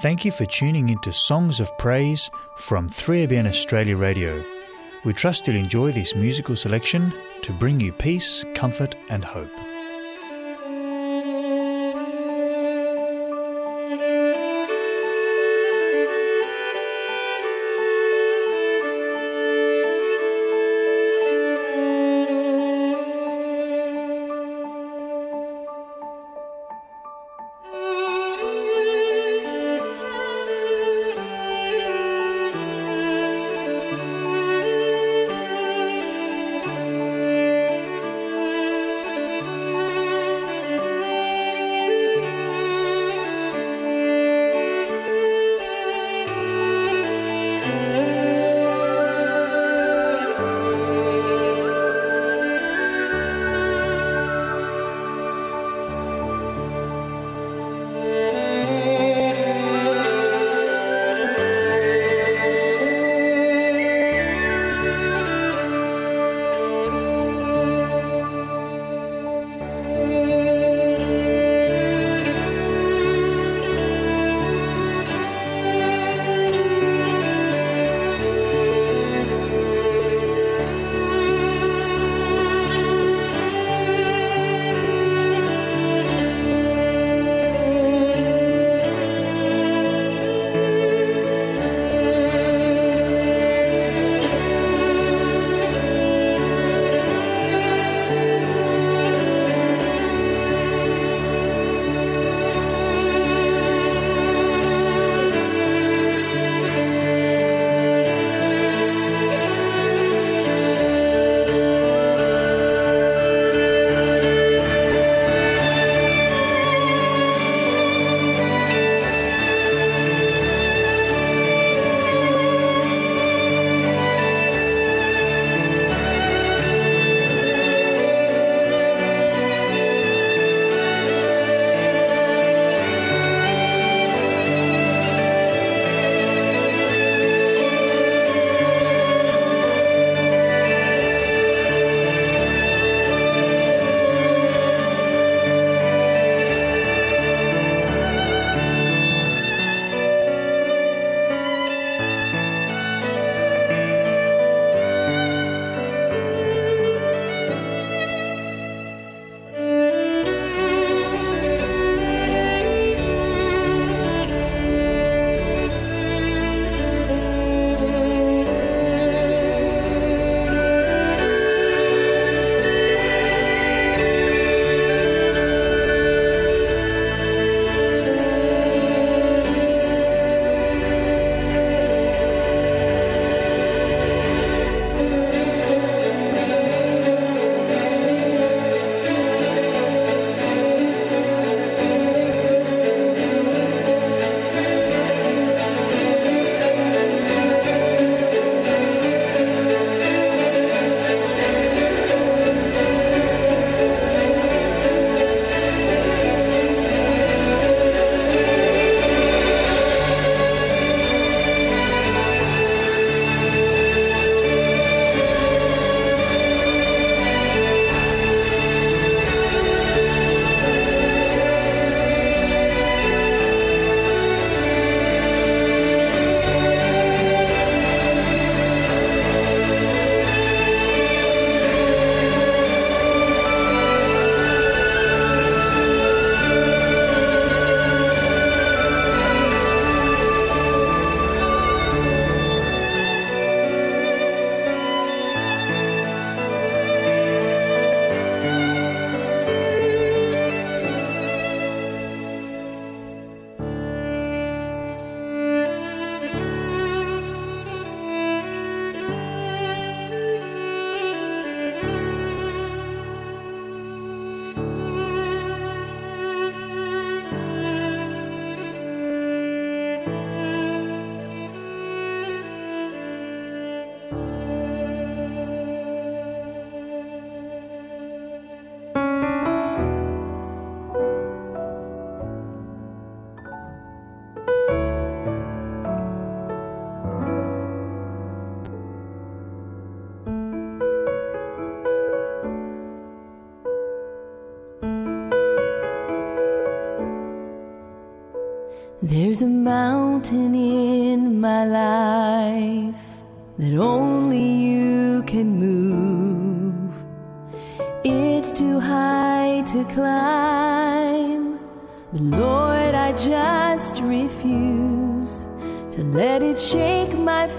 Thank you for tuning into Songs of Praise from 3ABN Australia Radio. We trust you'll enjoy this musical selection to bring you peace, comfort, and hope.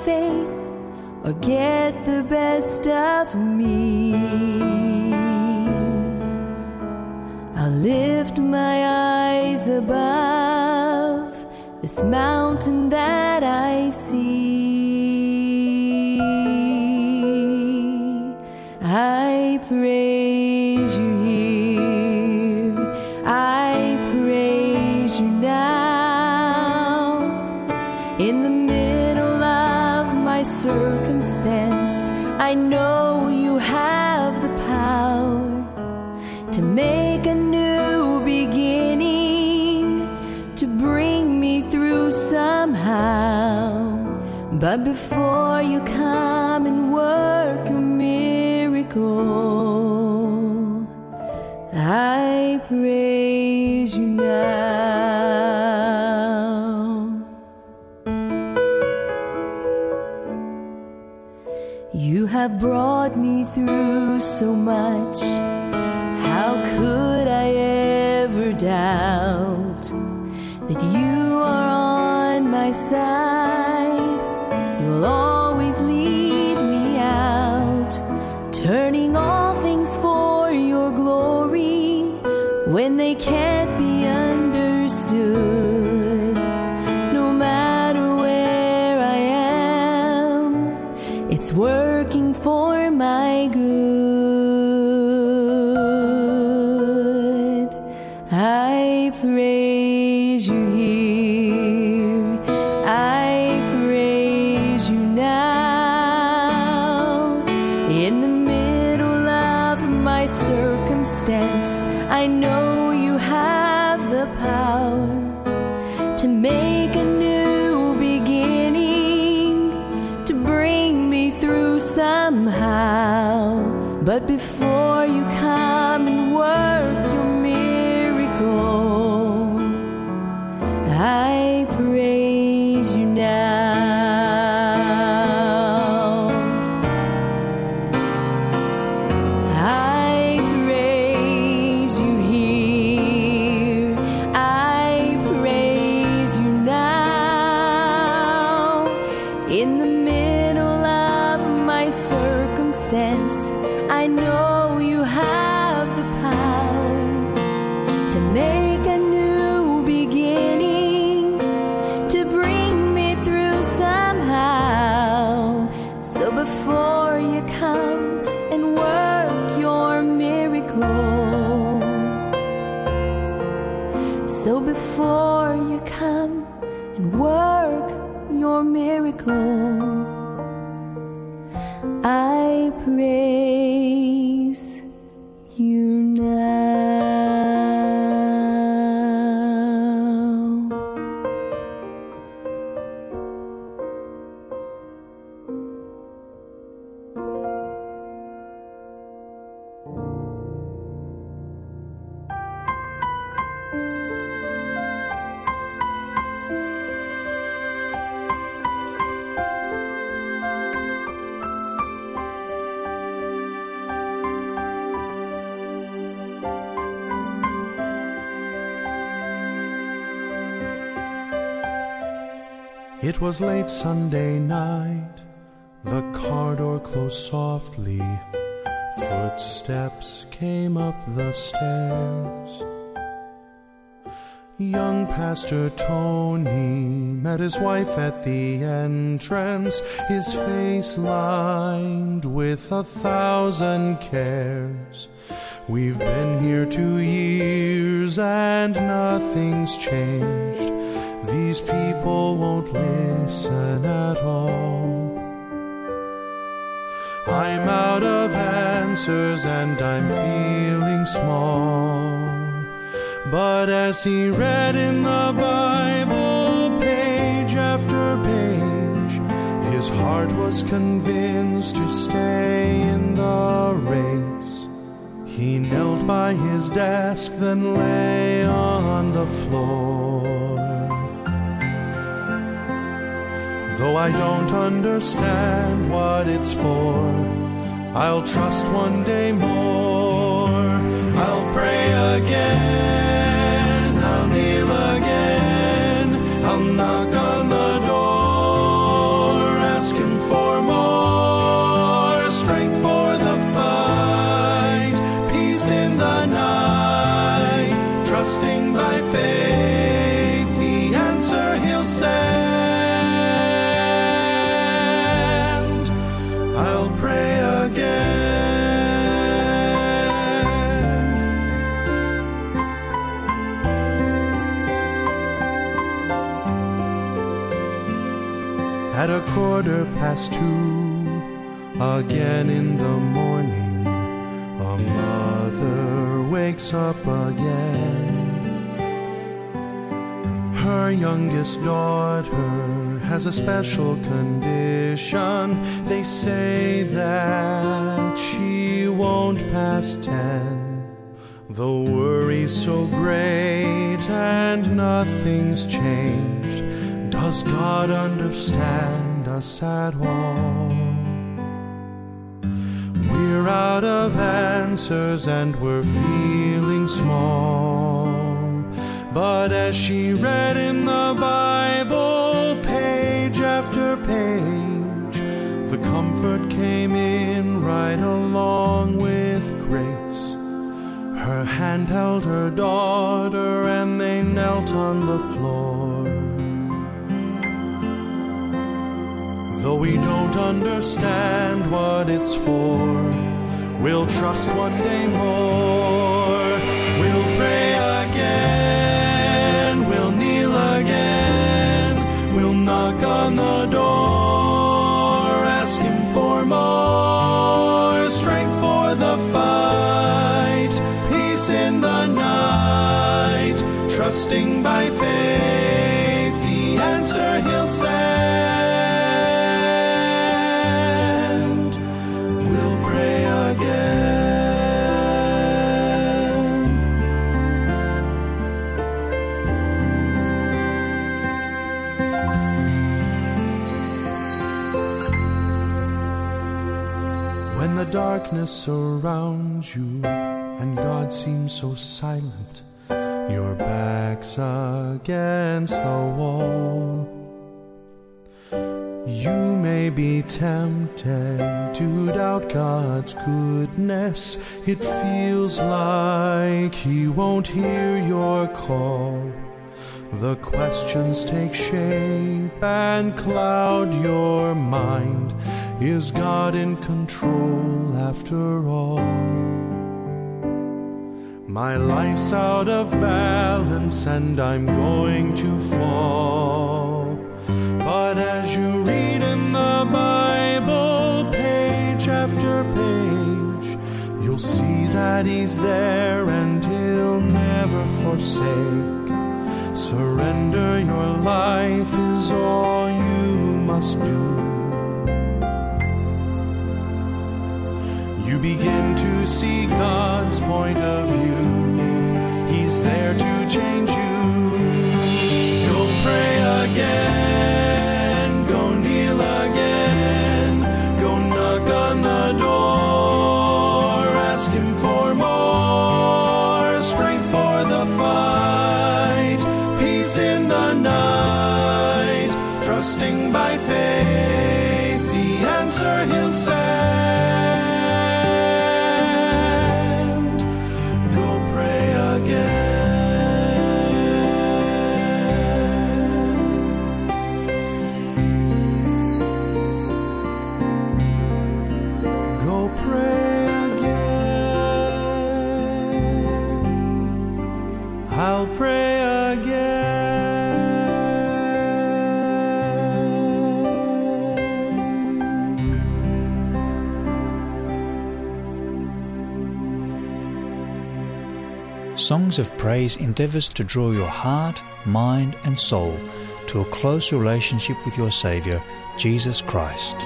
faith or get the best of me. so much. was late Sunday night. The car door closed softly. Footsteps came up the stairs. Young Pastor Tony met his wife at the entrance, his face lined with a thousand cares. We've been here two years and nothing's changed. These people won't listen at all. I'm out of answers and I'm feeling small. But as he read in the Bible, page after page, his heart was convinced to stay in the race. He knelt by his desk, then lay on the floor. Though I don't understand what it's for, I'll trust one day more. I'll pray again, quarter past two, again in the morning, a mother wakes up again. Her youngest daughter has a special condition. They say that she won't pass ten. The worry's so great and nothing's changed. Does God understand us at all? We're out of answers and we're feeling small. But as she read in the Bible, page after page, the comfort came in right along with grace. Her hand held her daughter and they knelt on the floor. Though we don't understand what it's for, we'll trust one day more. We'll pray again, we'll kneel again, we'll knock on the door, ask Him for more strength for the fight, peace in the night, trusting by faith darkness surrounds you and God seems so silent, your back's against the wall. You may be tempted to doubt God's goodness. It feels like He won't hear your call. The questions take shape and cloud your mind. Is God in control after all? My life's out of balance and I'm going to fall. But as you read in the Bible, page after page, you'll see that He's there and He'll never forsake. Surrender your life is all you must do. You begin to see God's point of view. He's there to change you. Go pray again, go kneel again, go knock on the door, ask Him for more strength for the fight, peace in the night, trusting by faith the answer He'll send. Songs of Praise endeavours to draw your heart, mind, and soul to a close relationship with your Saviour, Jesus Christ.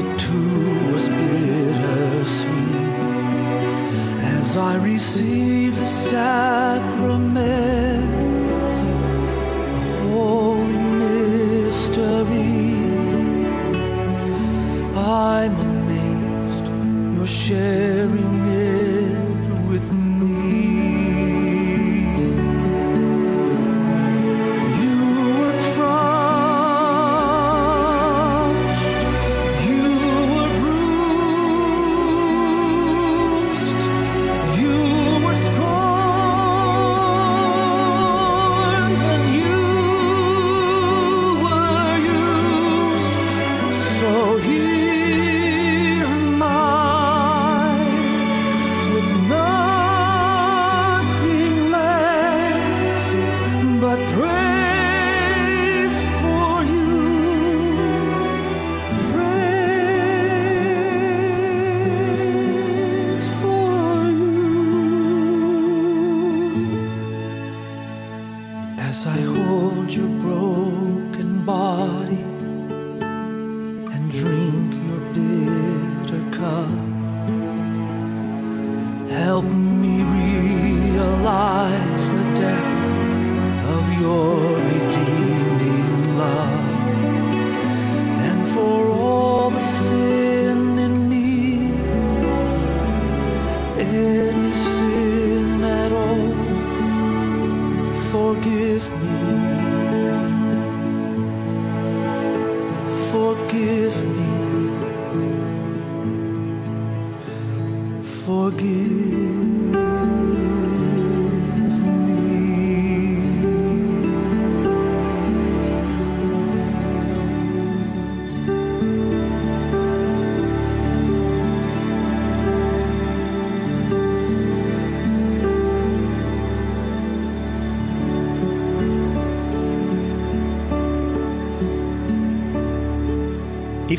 It too was bittersweet. As I received the sacrament,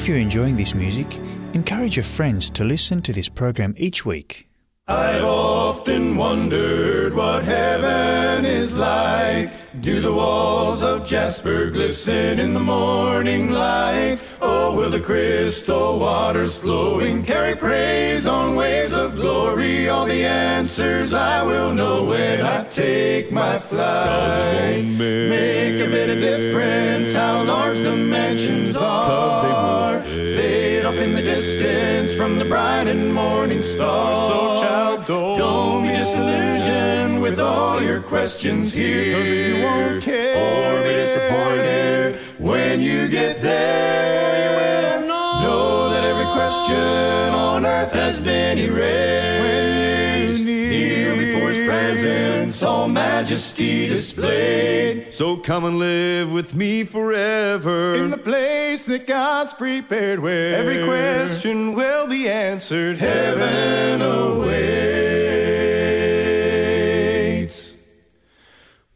If you're enjoying this music, encourage your friends to listen to this program each week. I've often wondered what heaven is like. Do the walls of jasper glisten in the morning light? Oh, will the crystal waters flowing carry praise on waves of glory? All the answers I will know when I take my flight. Make a bit of difference how large the mansions are. Fade off in the distance from the bright and morning star. So, child, don't, don't be disillusioned with all your questions here. Cause you won't care. Or be disappointed when you get there. Know that every question on earth has been erased when you kneel before his presence, all majesty displayed. So come and live with me forever. In the place that God's prepared where Every question will be answered. heaven awaits.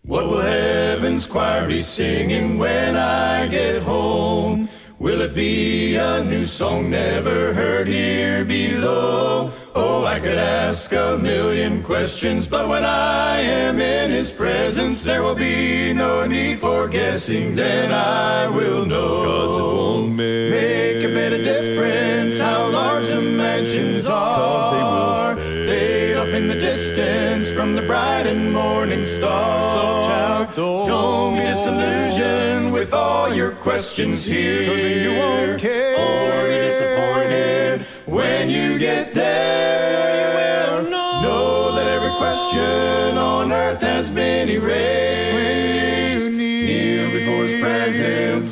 What will heaven's choir be singing when I get home? Will it be a new song never heard here below? Oh, I could ask a million questions, but when I am in His presence, there will be no need for guessing. Then I will know. 'Cause it won't make a bit of difference how large the mansions are. 'Cause they will. In the distance from the bright and morning star. So, child, don't- don't be disillusioned with all your questions here. 'Cause you won't care. Or be disappointed when you get there. Know that every question on earth has been erased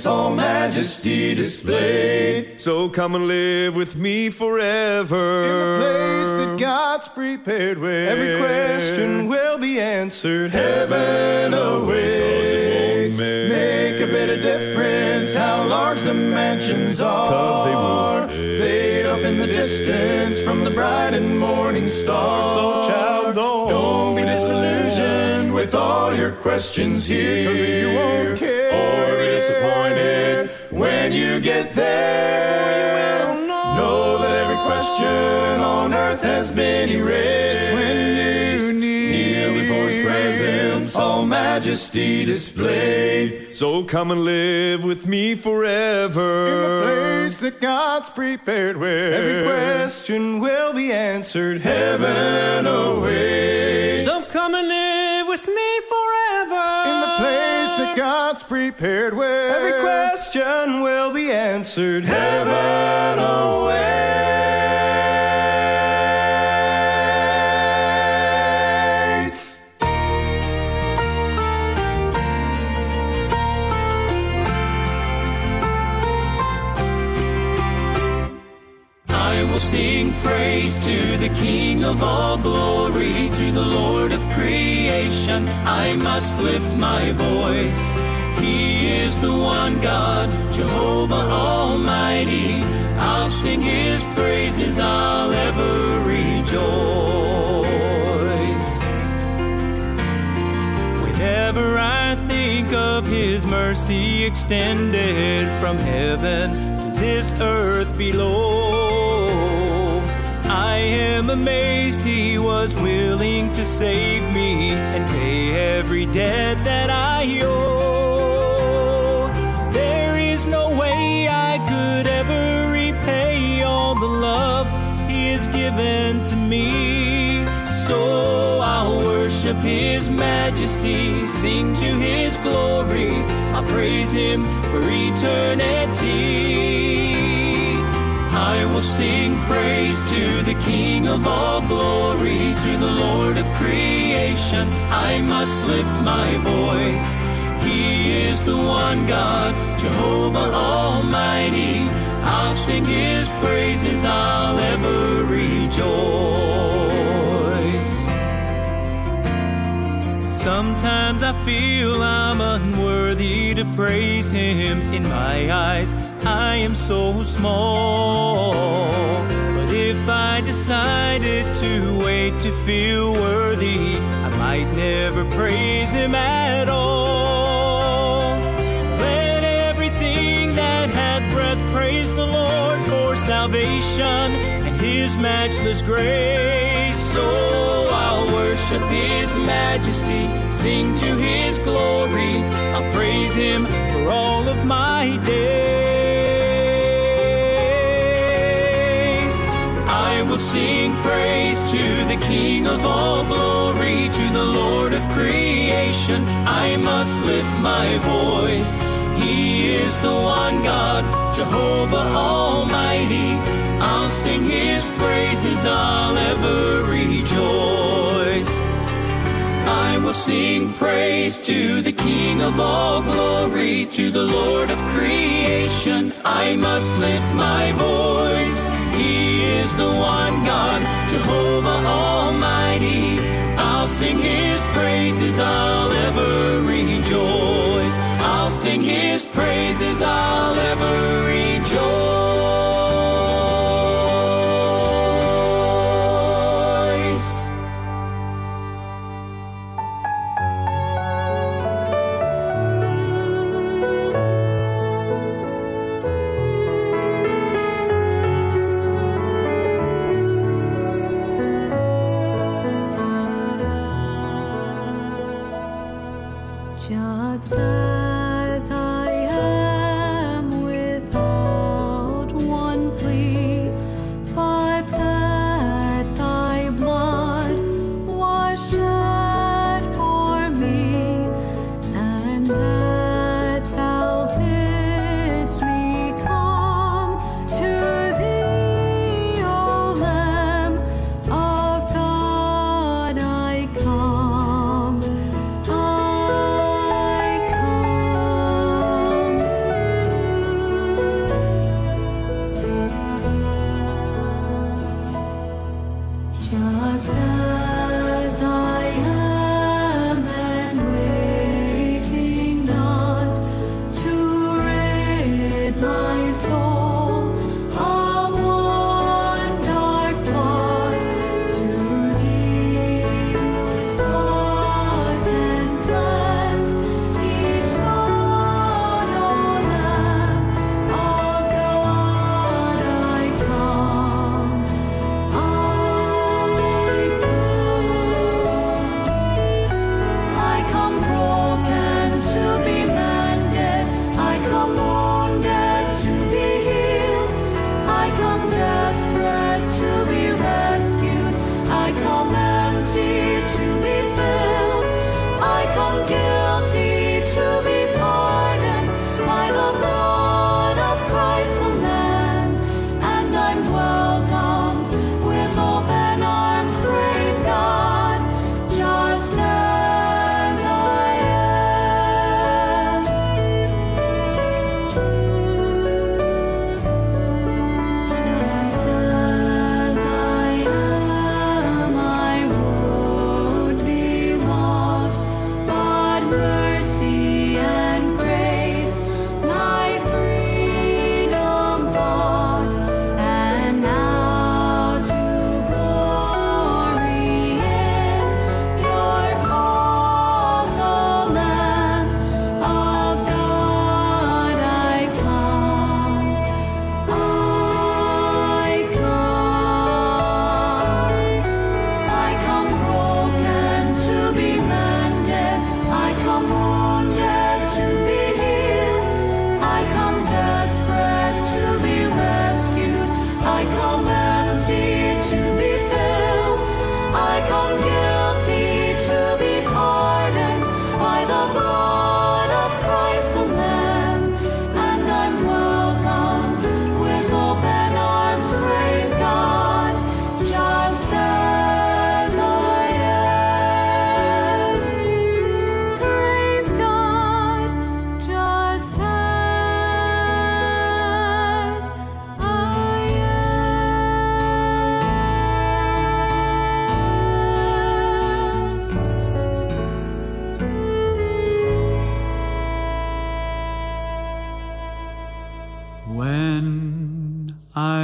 presence, all majesty displayed. So come and live with me forever. In the place that God's prepared where Every question will be answered. heaven awaits. make- Make a bit of difference how large the mansions are. they will fade. fade off in the distance from the bright and morning star. So, child, don't, don't be disillusioned with all your questions here. Cause you won't care. Or be disappointed when you get there. Know that every question question on earth has been erased when you kneel before his presence, all majesty displayed. So come and live with me forever. In the place that God's prepared where Every question will be answered. Heaven awaits. So come and live God's prepared where Every question will be answered. Heaven awaits. I will sing praise to the King of all glory, to the Lord of creation. I must lift my voice. He is the one God, Jehovah Almighty. I'll sing his praises, I'll ever rejoice. Whenever I think of his mercy extended from heaven to this earth below, I am amazed he was willing to save me and pay every debt that I owe. There is no way I could ever repay all the love he has given to me. So I'll worship His majesty, sing to His glory. I'll praise Him for eternity. I will sing praise to the King of all glory, to the Lord of creation. I must lift my voice. He is the one God, Jehovah Almighty. I'll sing His praises, I'll ever rejoice. Sometimes I feel I'm unworthy to praise him. In my eyes, I am so small. But if I decided to wait to feel worthy, I might never praise him at all. Let everything that hath breath praise the Lord for salvation and his matchless grace. So I'll worship His majesty, sing to His glory. I'll praise Him for all of my days. Will sing praise to the King of all glory, to the Lord of creation. I must lift my voice. He is the one God, Jehovah Almighty. I'll sing His praises, I'll ever rejoice. I will sing praise to the King of all glory, to the Lord of creation. I must lift my voice. He is the one God, Jehovah Almighty. I'll sing His praises, I'll ever rejoice. I'll sing His praises, I'll ever rejoice.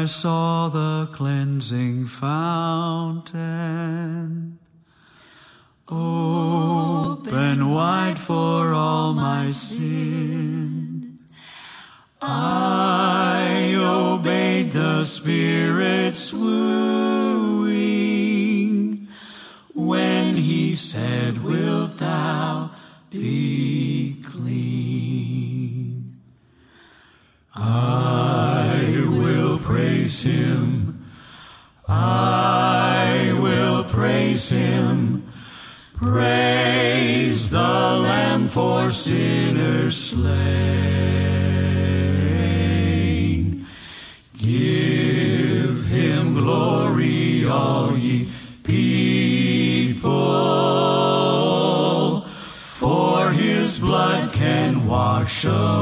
Saw the cleansing fountain. Open wide for all my sin, I obeyed the Spirit's wooing slain. Give him glory, all ye people, for his blood can wash away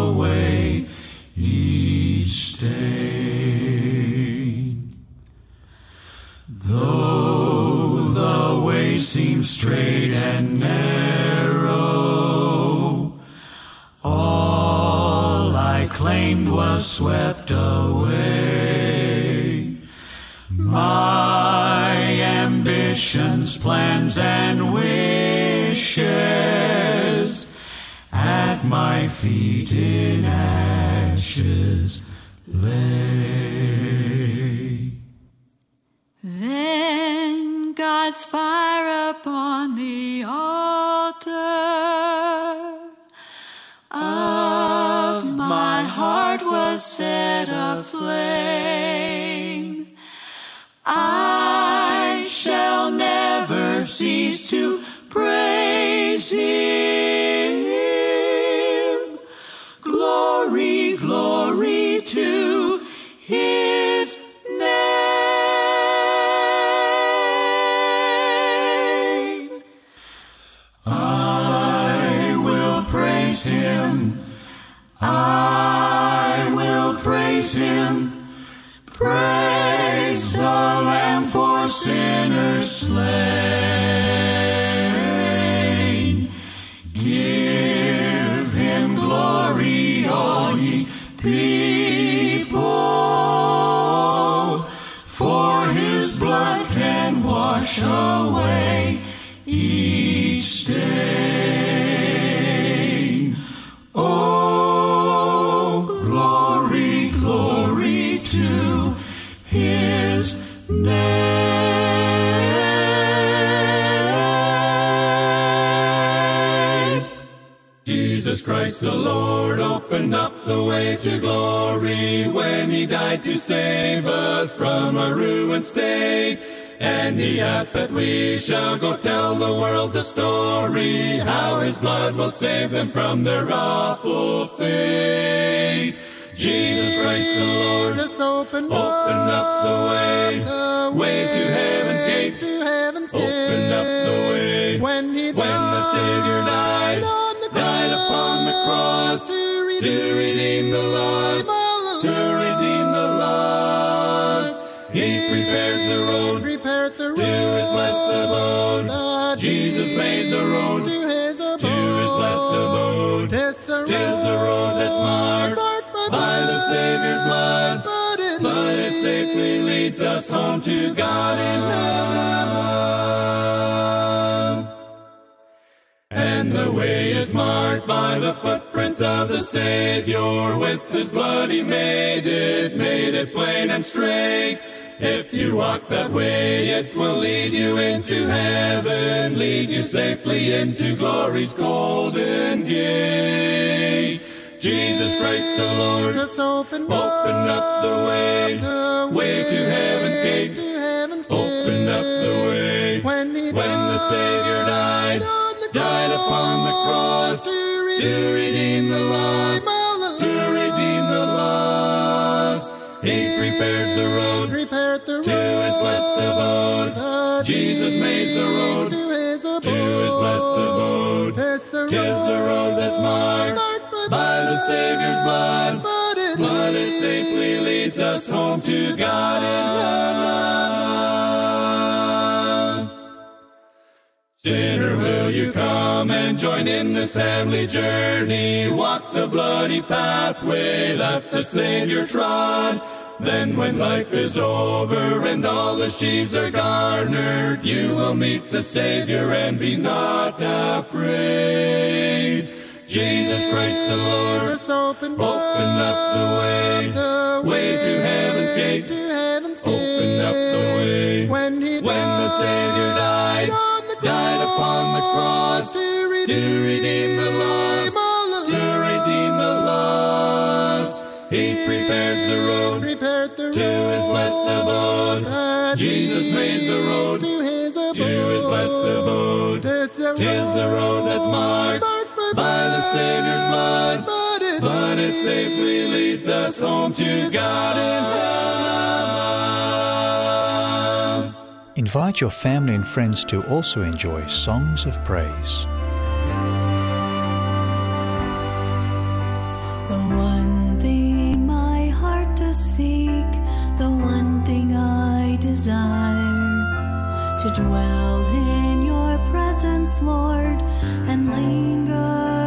swept away. My ambitions, plans, and wishes at my feet in ashes lay. Then God's fire upon the set aflame. Him. To glory when he died to save us from our ruined state. And he asked that we shall go tell the world the story, how his blood will save them from their awful fate. Jesus Christ the Lord Jesus opened open up the way, the way to heaven's gate. to heaven's Open gate. up the way when he when the Savior died, on the died upon the cross to to redeem the lost, to redeem the lost. He prepared the road prepared the road to his blessed abode. Jesus made the road to his abode. to his blessed abode. Tis the Tis the road that's marked by the Savior's blood, but it but it safely leads us home to God in heaven. And the way is marked by the footprints of the Savior. With his blood he made it, made it plain and straight. If you walk that way, it will lead you into heaven, lead you safely into glory's golden gate. Jesus Christ the Lord, opened open up the way, the way to heaven's gate. to heaven's Open up the way when he when the Savior died, died upon the cross to redeem the lost, to redeem the lost. He prepared the road prepared the to his blessed abode. Jesus made the road to his abode. to his blessed abode. Tis the Tis the road that's marked by the Savior's blood, but it but it safely leads us home to God in heaven. Sinner, will you come and join in this family journey. Walk the bloody pathway that the Savior trod. Then when life is over and all the sheaves are garnered, you will meet the Savior and be not afraid. Jesus Christ the Lord, open, up the way, way to heaven's gate. Open up the way. When, the Savior died, died upon the cross to redeem the lost, to redeem the lost. He prepared the road to his blessed abode. Jesus made the road to his blessed abode. Tis the road that's marked by the Savior's blood, but it safely leads us home to God in heaven. Invite your family and friends to also enjoy songs of praise. The one thing my heart does seek, the one thing I desire, to dwell in your presence, Lord, and linger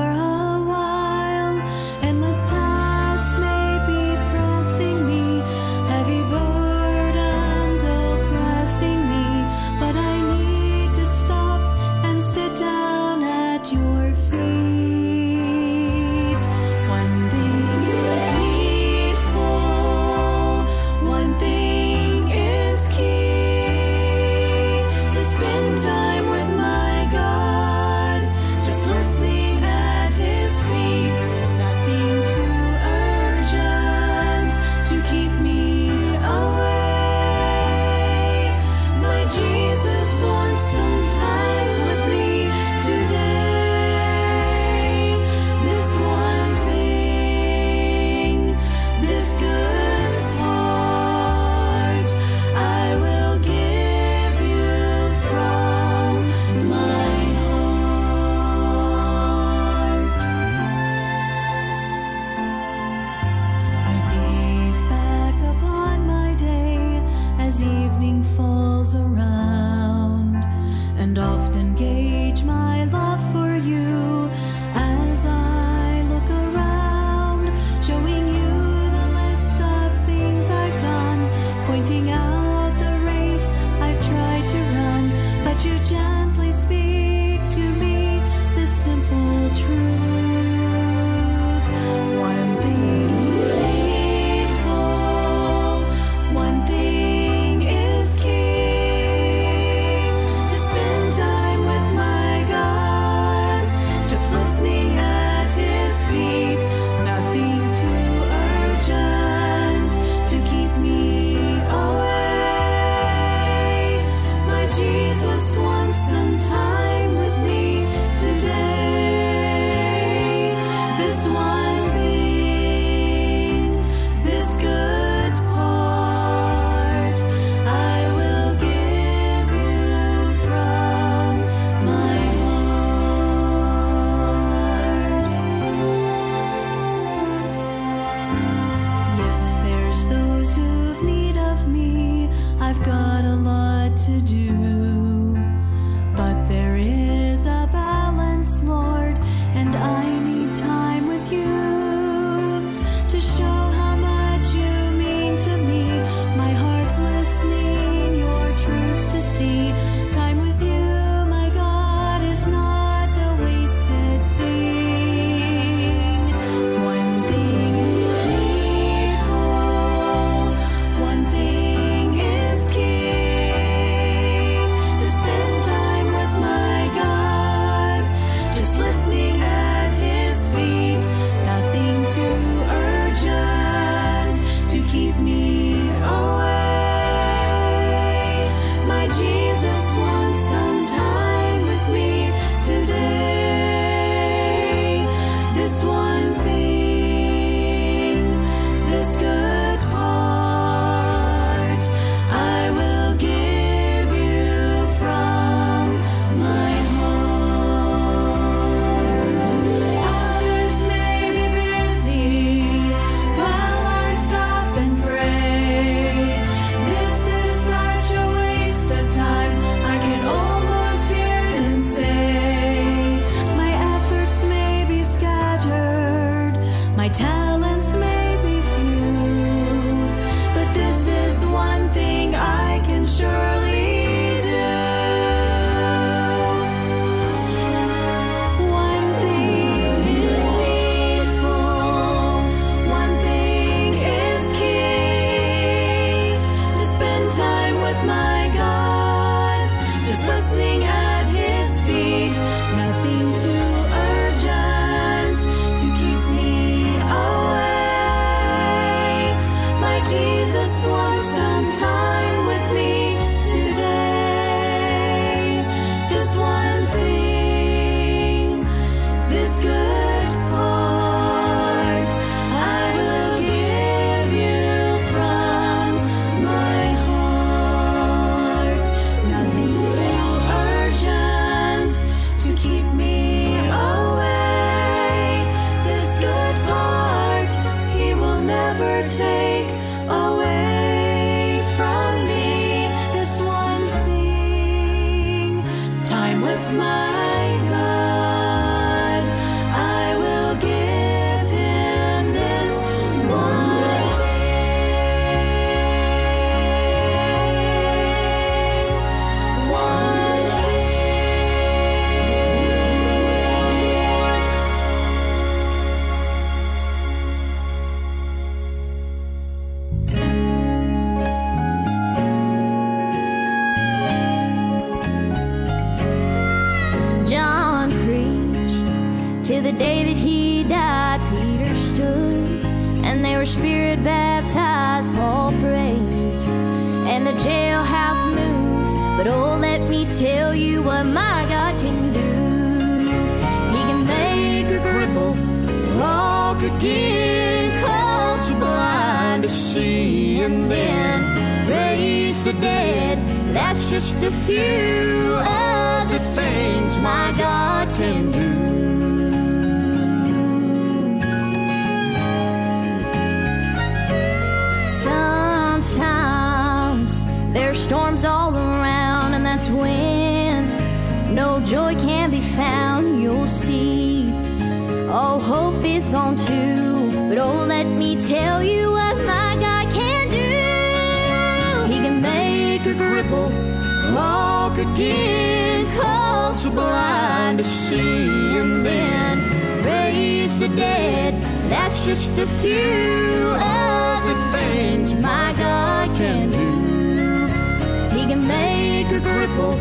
and the jailhouse moved. But oh, let me tell you what my God can do. He can make a cripple walk again, cause you blind to see, and then raise the dead. That's just a few of the things my God can do. There's storms all around, and that's when no joy can be found. You'll see Oh, hope is gone too. But oh, let me tell you what my God can do. He can make a cripple walk again, cause the blind to see, and then raise the dead. That's just a few of the things my God can do. Can make a cripple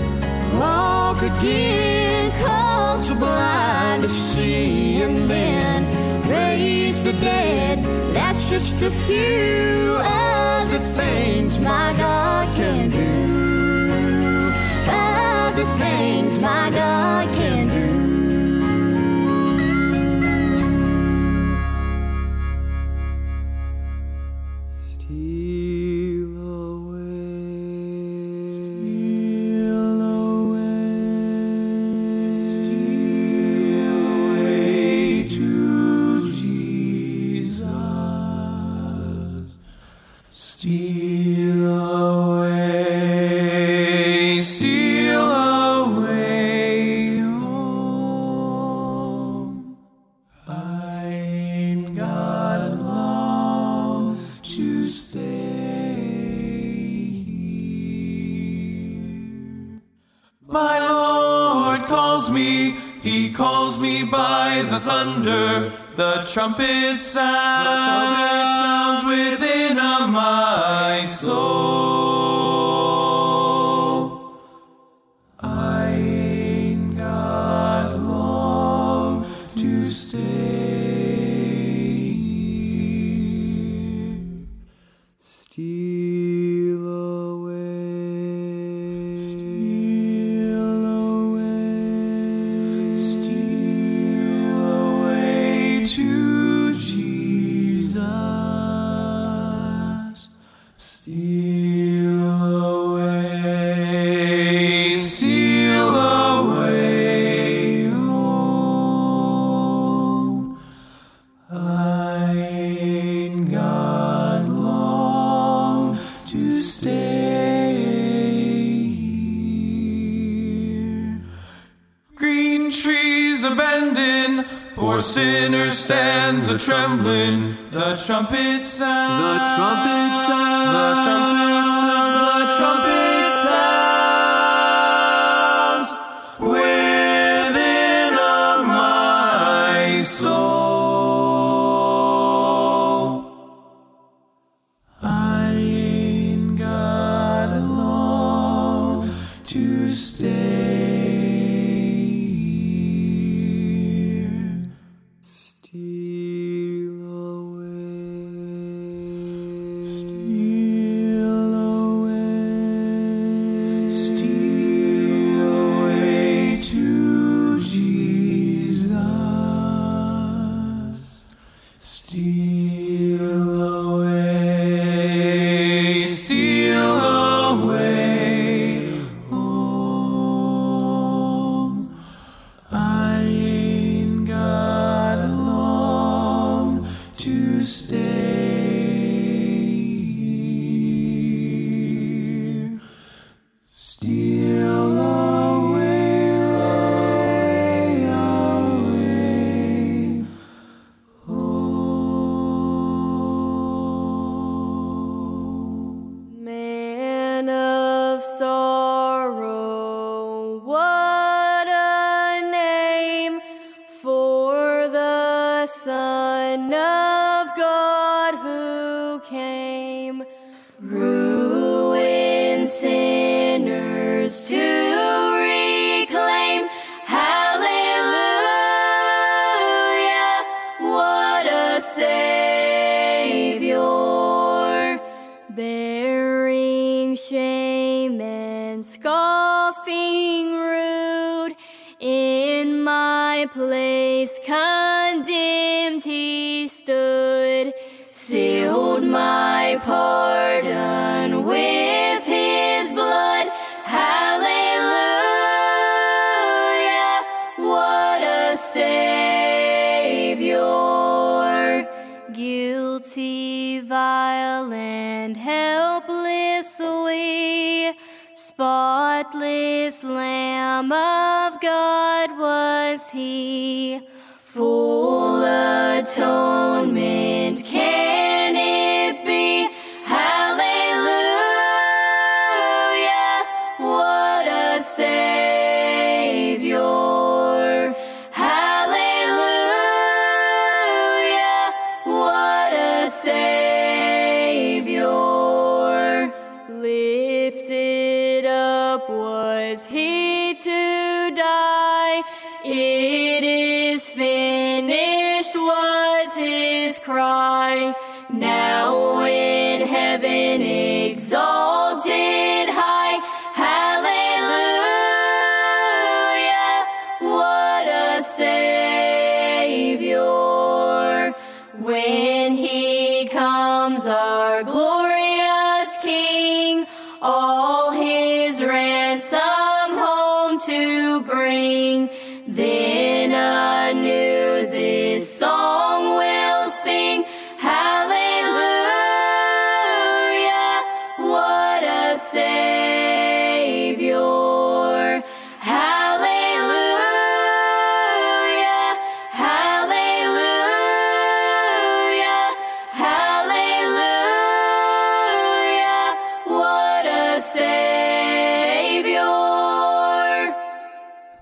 walk again, cause the blind to see, and then raise the dead. That's just a few of the things my God can do. Of the things my God can do. Me, He calls me by the thunder. The trumpet sound sounds within my soul.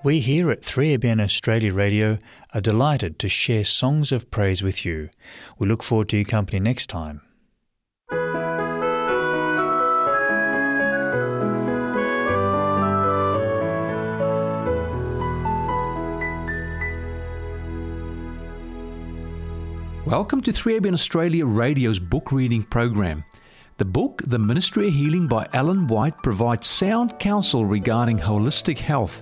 We here at 3ABN Australia Radio are delighted to share songs of praise with you. We look forward to your company next time. Welcome to 3ABN Australia Radio's book reading program. The book, The Ministry of Healing by Ellen White, provides sound counsel regarding holistic health.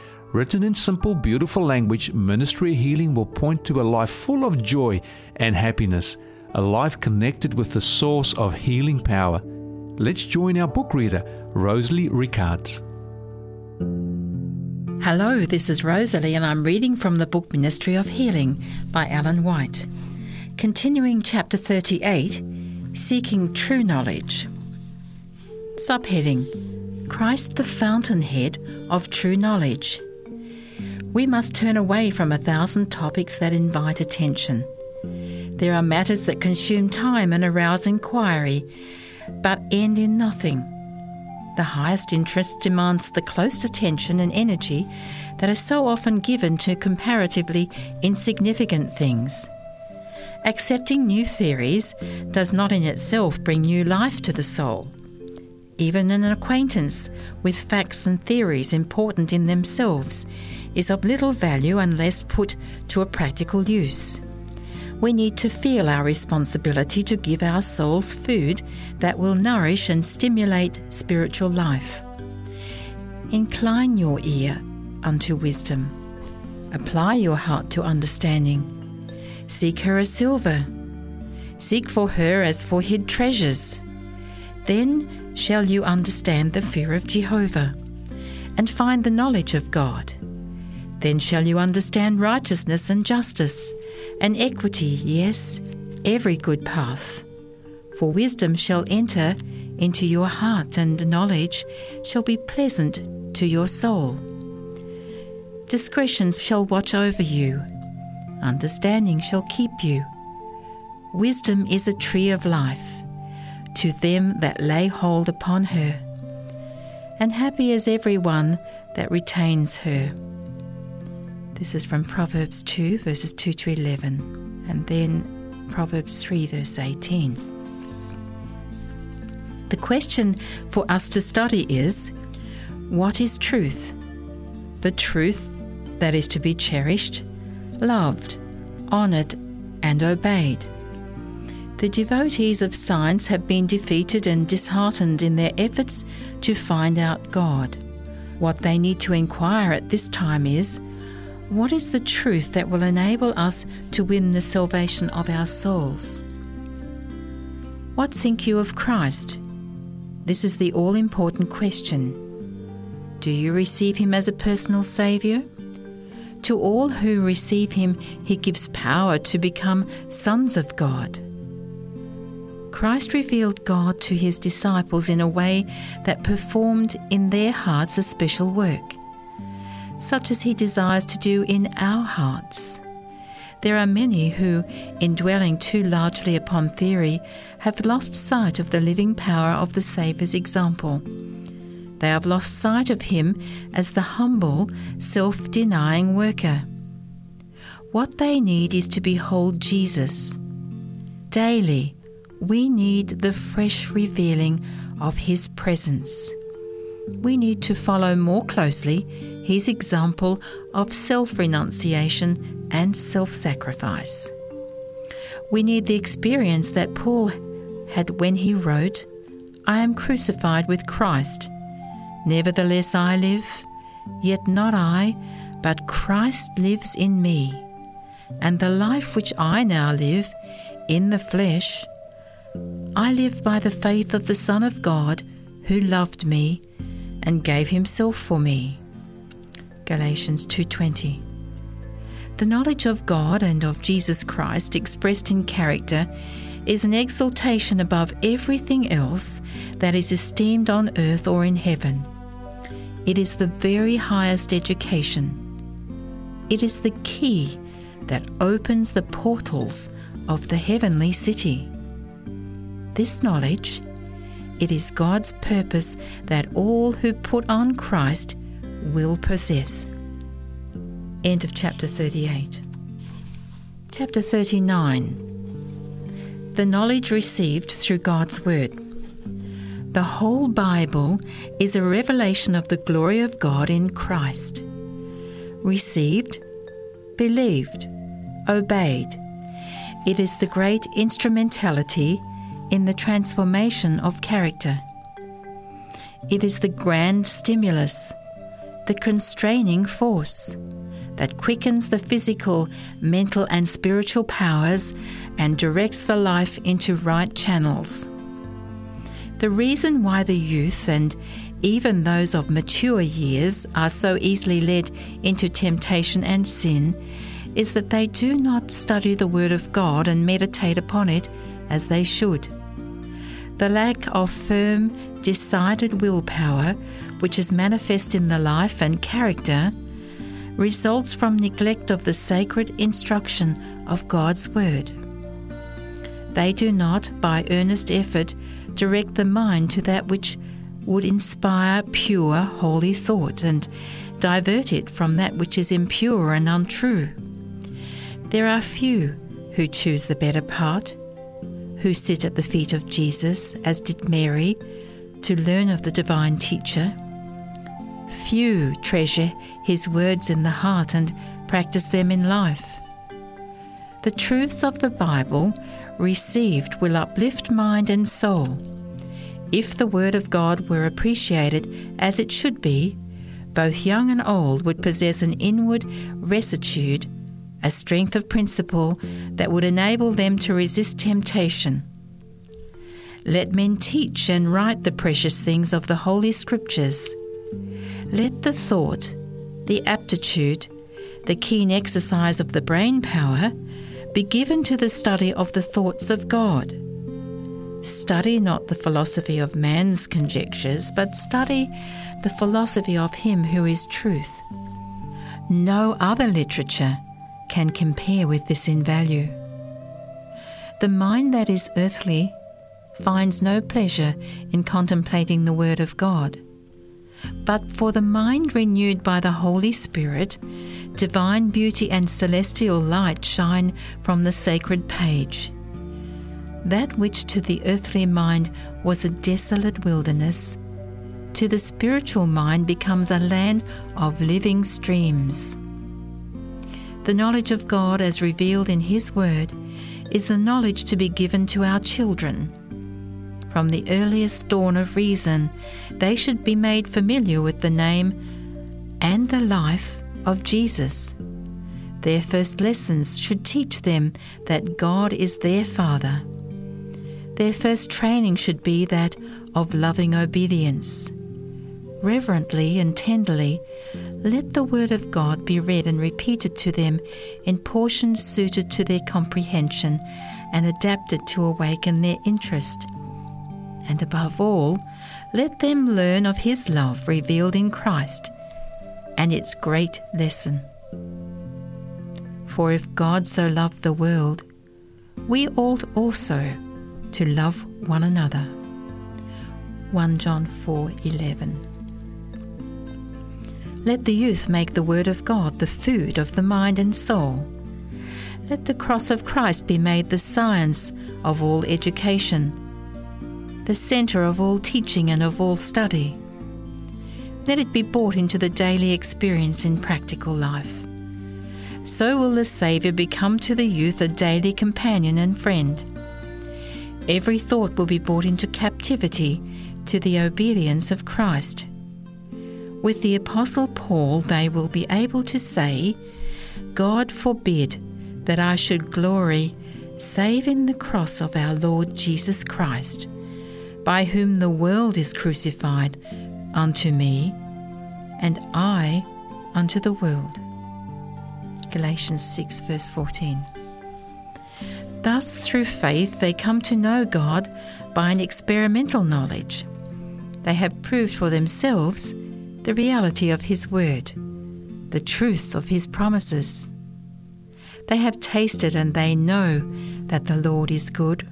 Written in simple, beautiful language, Ministry of Healing will point to a life full of joy and happiness, a life connected with the source of healing power. Let's join our book reader, Rosalie Ricards. Hello, this is Rosalie, and I'm reading from the book Ministry of Healing by Ellen White. Continuing chapter 38 Seeking True Knowledge. Subheading Christ the fountainhead of true knowledge. We must turn away from a thousand topics that invite attention. There are matters that consume time and arouse inquiry, but end in nothing. The highest interest demands the close attention and energy that are so often given to comparatively insignificant things. Accepting new theories does not in itself bring new life to the soul. Even an acquaintance with facts and theories important in themselves is of little value unless put to a practical use. We need to feel our responsibility to give our souls food that will nourish and stimulate spiritual life. Incline your ear unto wisdom. Apply your heart to understanding. Seek her as silver. Seek for her as for hid treasures. Then shall you understand the fear of Jehovah and find the knowledge of God. Then shall you understand righteousness and justice, and equity, yes, every good path. For wisdom shall enter into your heart, and knowledge shall be pleasant to your soul. Discretion shall watch over you, understanding shall keep you. Wisdom is a tree of life to them that lay hold upon her, and happy is every one that retains her. This is from Proverbs 2, verses 2 to 11, and then Proverbs 3, verse 18. The question for us to study is what is truth? The truth that is to be cherished, loved, honoured, and obeyed. The devotees of science have been defeated and disheartened in their efforts to find out God. What they need to inquire at this time is what is the truth that will enable us to win the salvation of our souls? What think you of Christ? This is the all important question. Do you receive Him as a personal Saviour? To all who receive Him, He gives power to become sons of God. Christ revealed God to His disciples in a way that performed in their hearts a special work such as He desires to do in our hearts. There are many who, in dwelling too largely upon theory, have lost sight of the living power of the Saviour's example. They have lost sight of Him as the humble, self denying worker. What they need is to behold Jesus. Daily, we need the fresh revealing of His presence. We need to follow more closely his example of self renunciation and self sacrifice. We need the experience that Paul had when he wrote, I am crucified with Christ. Nevertheless, I live, yet not I, but Christ lives in me. And the life which I now live in the flesh, I live by the faith of the Son of God who loved me and gave himself for me. Galatians 2:20. The knowledge of God and of Jesus Christ expressed in character is an exaltation above everything else that is esteemed on earth or in heaven. It is the very highest education. It is the key that opens the portals of the heavenly city. This knowledge, it is God's purpose that all who put on Christ will possess. End of chapter 38. Chapter 39 The knowledge received through God's Word. The whole Bible is a revelation of the glory of God in Christ. Received, believed, obeyed. It is the great instrumentality in the transformation of character. It is the grand stimulus the constraining force that quickens the physical, mental, and spiritual powers and directs the life into right channels. The reason why the youth and even those of mature years are so easily led into temptation and sin is that they do not study the Word of God and meditate upon it as they should. The lack of firm, decided willpower which is manifest in the life and character, results from neglect of the sacred instruction of God's Word. They do not, by earnest effort, direct the mind to that which would inspire pure, holy thought and divert it from that which is impure and untrue. There are few who choose the better part, who sit at the feet of Jesus, as did Mary, to learn of the divine teacher few treasure his words in the heart and practice them in life. The truths of the Bible received will uplift mind and soul. If the Word of God were appreciated as it should be, both young and old would possess an inward rectitude, a strength of principle that would enable them to resist temptation. Let men teach and write the precious things of the Holy Scriptures let the thought, the aptitude, the keen exercise of the brain power, be given to the study of the thoughts of God. Study not the philosophy of man's conjectures, but study the philosophy of Him who is truth. No other literature can compare with this in value. The mind that is earthly finds no pleasure in contemplating the Word of God. But for the mind renewed by the Holy Spirit, divine beauty and celestial light shine from the sacred page. That which to the earthly mind was a desolate wilderness, to the spiritual mind becomes a land of living streams. The knowledge of God as revealed in His Word is the knowledge to be given to our children. From the earliest dawn of reason, they should be made familiar with the name and the life of Jesus. Their first lessons should teach them that God is their Father. Their first training should be that of loving obedience. Reverently and tenderly, let the Word of God be read and repeated to them in portions suited to their comprehension and adapted to awaken their interest. And above all, let them learn of His love revealed in Christ and its great lesson. For if God so loved the world, we ought also to love one another. 1 John 4:11 Let the youth make the word of God the food of the mind and soul. Let the cross of Christ be made the science of all education, the center of all teaching and of all study. Let it be brought into the daily experience in practical life. So will the Saviour become to the youth a daily companion and friend. Every thought will be brought into captivity to the obedience of Christ. With the Apostle Paul, they will be able to say, God forbid that I should glory save in the cross of our Lord Jesus Christ, by whom the world is crucified unto me, and I unto the world. Galatians 6, verse 14. Thus, through faith, they come to know God by an experimental knowledge. They have proved for themselves the reality of His Word, the truth of His promises. They have tasted and they know that the Lord is good.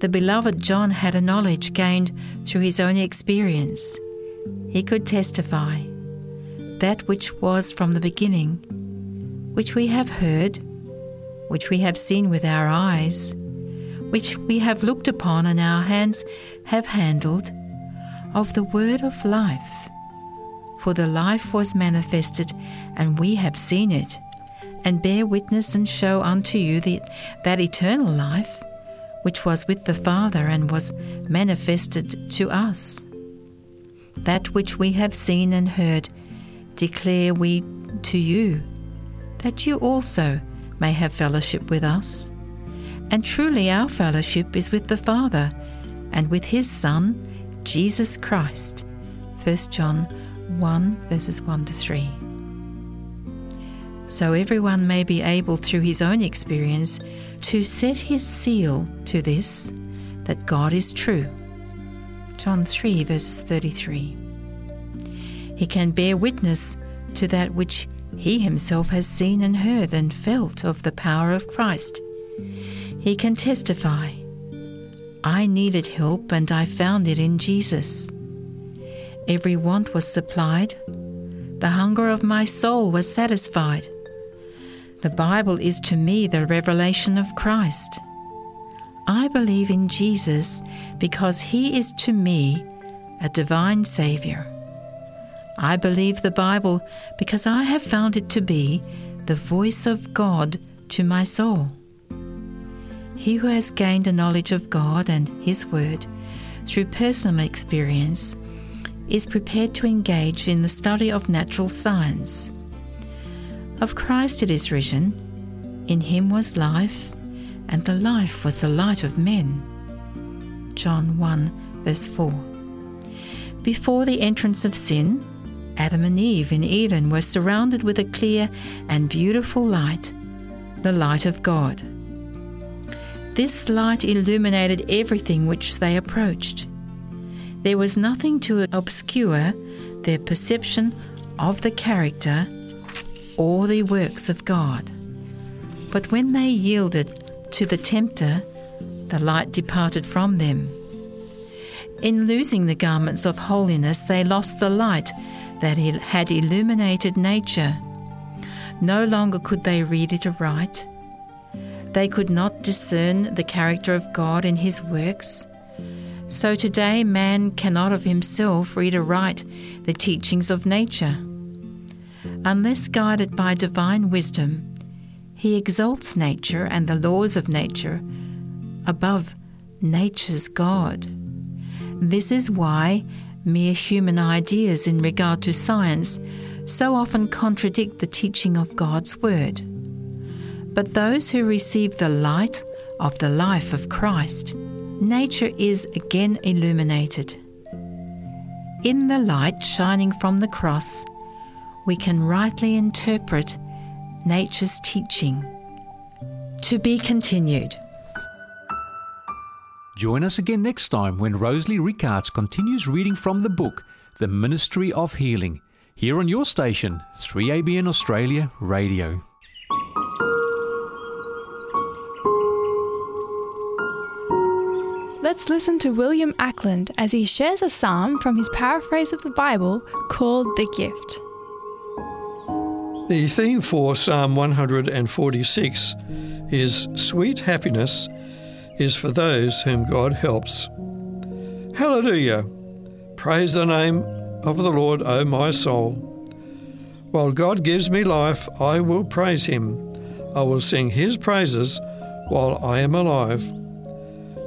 The beloved John had a knowledge gained through his own experience. He could testify that which was from the beginning, which we have heard which we have seen with our eyes, which we have looked upon and our hands have handled, of the word of life. For the life was manifested, and we have seen it, and bear witness and show unto you the, that eternal life, which was with the Father and was manifested to us. That which we have seen and heard declare we to you, that you also may have fellowship with us. And truly, our fellowship is with the Father and with His Son, Jesus Christ. 1 John 1, verses 1 to 3. So everyone may be able, through his own experience, to set his seal to this that God is true. John 3, verses 33. He can bear witness to that which he himself has seen and heard and felt of the power of Christ. He can testify I needed help and I found it in Jesus. Every want was supplied, the hunger of my soul was satisfied. The Bible is to me the revelation of Christ. I believe in Jesus because he is to me a divine Saviour. I believe the Bible because I have found it to be the voice of God to my soul. He who has gained a knowledge of God and His Word through personal experience is prepared to engage in the study of natural science. Of Christ it is written, In Him was life, and the life was the light of men. John 1, verse 4. Before the entrance of sin, Adam and Eve in Eden were surrounded with a clear and beautiful light, the light of God. This light illuminated everything which they approached. There was nothing to obscure their perception of the character or the works of God. But when they yielded to the tempter, the light departed from them. In losing the garments of holiness, they lost the light that had illuminated nature. No longer could they read it aright. They could not discern the character of God in His works. So today, man cannot of himself read aright the teachings of nature. Unless guided by divine wisdom, he exalts nature and the laws of nature above nature's God. This is why mere human ideas in regard to science so often contradict the teaching of God's Word. But those who receive the light of the life of Christ, nature is again illuminated. In the light shining from the cross, we can rightly interpret nature's teaching. To be continued. Join us again next time when Rosalie Rickards continues reading from the book The Ministry of Healing, here on your station, 3ABN Australia Radio. Let's listen to William Ackland as he shares a psalm from his paraphrase of the Bible called The Gift. The theme for Psalm 146 is Sweet Happiness is for those whom God helps. Hallelujah! Praise the name of the Lord, O my soul. While God gives me life, I will praise him. I will sing his praises while I am alive.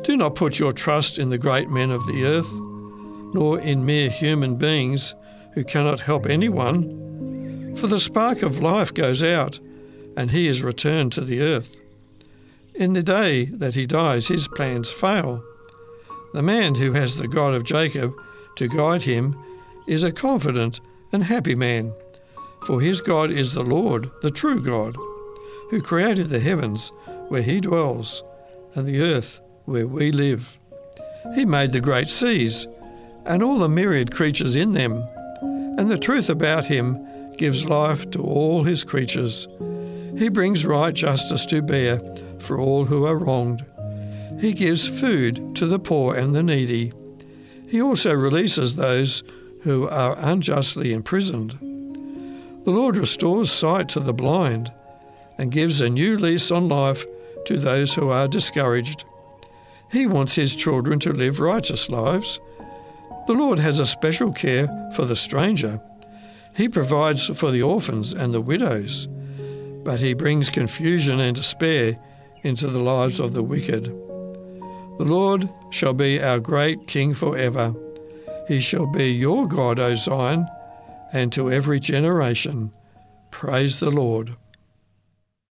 Do not put your trust in the great men of the earth, nor in mere human beings who cannot help anyone. For the spark of life goes out, and he is returned to the earth. In the day that he dies, his plans fail. The man who has the God of Jacob to guide him is a confident and happy man, for his God is the Lord, the true God, who created the heavens where he dwells and the earth where we live. He made the great seas and all the myriad creatures in them, and the truth about him gives life to all his creatures. He brings right justice to bear for all who are wronged. He gives food to the poor and the needy. He also releases those who are unjustly imprisoned. The Lord restores sight to the blind and gives a new lease on life to those who are discouraged. He wants his children to live righteous lives. The Lord has a special care for the stranger. He provides for the orphans and the widows, but he brings confusion and despair into the lives of the wicked. The Lord shall be our great King forever. He shall be your God, O Zion, and to every generation. Praise the Lord.